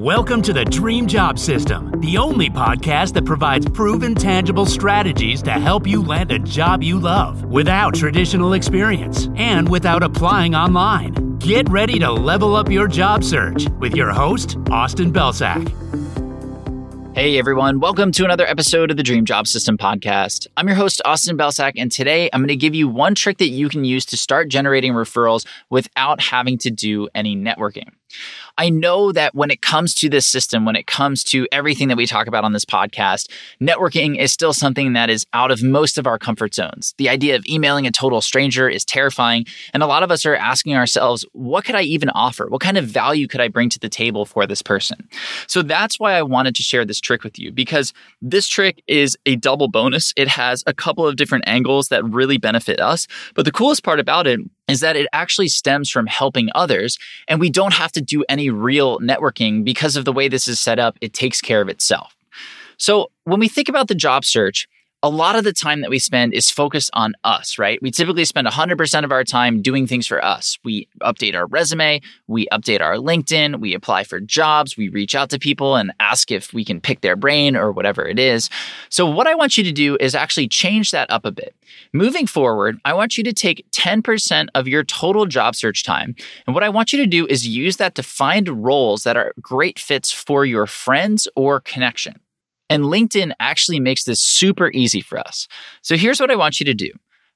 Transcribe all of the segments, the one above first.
Welcome to the Dream Job System, the only podcast that provides proven, tangible strategies to help you land a job you love without traditional experience and without applying online. Get ready to level up your job search with your host, Austin Belcak. Hey everyone, welcome to another episode of the Dream Job System podcast. I'm your host, Austin Belcak, and today I'm going to give you one trick that you can use to start generating referrals without having to do any networking. I know that when it comes to this system, when it comes to everything that we talk about on this podcast, networking is still something that is out of most of our comfort zones. The idea of emailing a total stranger is terrifying. And a lot of us are asking ourselves, what could I even offer? What kind of value could I bring to the table for this person? So that's why I wanted to share this trick with you because this trick is a double bonus. It has a couple of different angles that really benefit us. But the coolest part about it is that it actually stems from helping others and we don't have to do any real networking because of the way this is set up. It takes care of itself. So when we think about the job search, a lot of the time that we spend is focused on us, right? We typically spend 100% of our time doing things for us. We update our resume, we update our LinkedIn, we apply for jobs, we reach out to people and ask if we can pick their brain or whatever it is. So, what I want you to do is actually change that up a bit. Moving forward, I want you to take 10% of your total job search time. And what I want you to do is use that to find roles that are great fits for your friends or connection. And LinkedIn actually makes this super easy for us. So here's what I want you to do.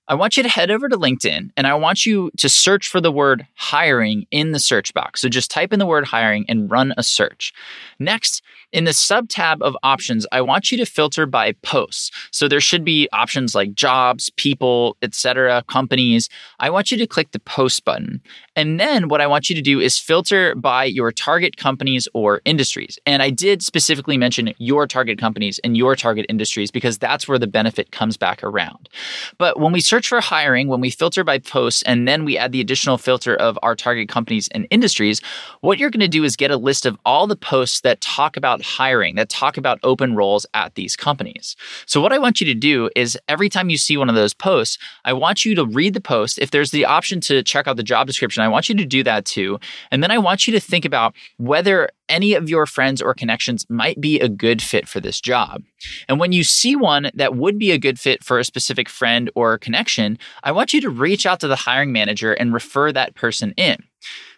I want you to head over to LinkedIn and I want you to search for the word hiring in the search box. So just type in the word hiring and run a search. Next, in the sub tab of options, I want you to filter by posts. So there should be options like jobs, people, etc., companies. I want you to click the post button. And then what I want you to do is filter by your target companies or industries. And I did specifically mention your target companies and your target industries because that's where the benefit comes back around. But when we search for hiring, when we filter by posts, and then we add the additional filter of our target companies and industries, what you're going to do is get a list of all the posts that talk about hiring, that talk about open roles at these companies. So, what I want you to do is every time you see one of those posts, I want you to read the post. If there's the option to check out the job description, I want you to do that too. And then I want you to think about whether any of your friends or connections might be a good fit for this job. And when you see one that would be a good fit for a specific friend or connection, I want you to reach out to the hiring manager and refer that person in.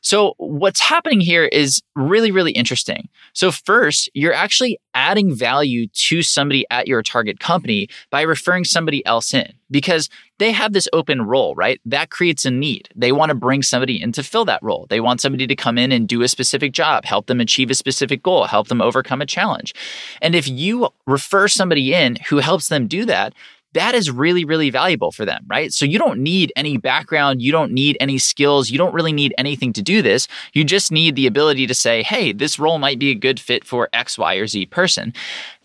So, what's happening here is really, really interesting. So, first, you're actually adding value to somebody at your target company by referring somebody else in because they have this open role, right? That creates a need. They want to bring somebody in to fill that role. They want somebody to come in and do a specific job, help them achieve a specific goal, help them overcome a challenge. And if you refer somebody in who helps them do that, that is really, really valuable for them, right? So you don't need any background, you don't need any skills, you don't really need anything to do this. You just need the ability to say, hey, this role might be a good fit for X, Y, or Z person.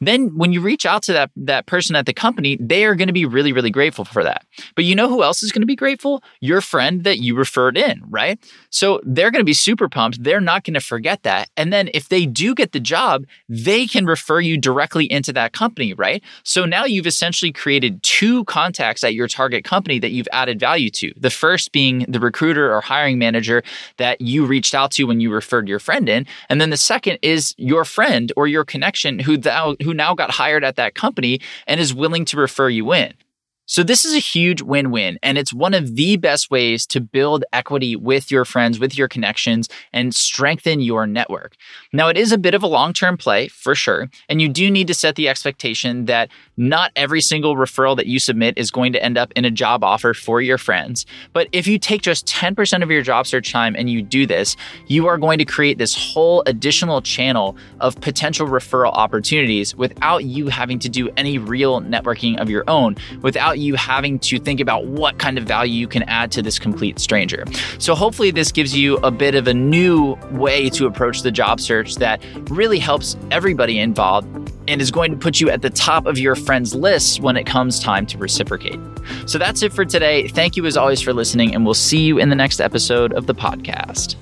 Then when you reach out to that, that person at the company, they are going to be really, really grateful for that. But you know who else is going to be grateful? Your friend that you referred in, right? So they're going to be super pumped. They're not going to forget that. And then if they do get the job, they can refer you directly into that company, right? So now you've essentially created two contacts at your target company that you've added value to. The first being the recruiter or hiring manager that you reached out to when you referred your friend in, and then the second is your friend or your connection who thou, who now got hired at that company and is willing to refer you in. So, this is a huge win win, and it's one of the best ways to build equity with your friends, with your connections, and strengthen your network. Now, it is a bit of a long term play for sure, and you do need to set the expectation that not every single referral that you submit is going to end up in a job offer for your friends. But if you take just 10% of your job search time and you do this, you are going to create this whole additional channel of potential referral opportunities without you having to do any real networking of your own, without you having to think about what kind of value you can add to this complete stranger. So, hopefully, this gives you a bit of a new way to approach the job search that really helps everybody involved and is going to put you at the top of your friends' lists when it comes time to reciprocate. So, that's it for today. Thank you as always for listening, and we'll see you in the next episode of the podcast.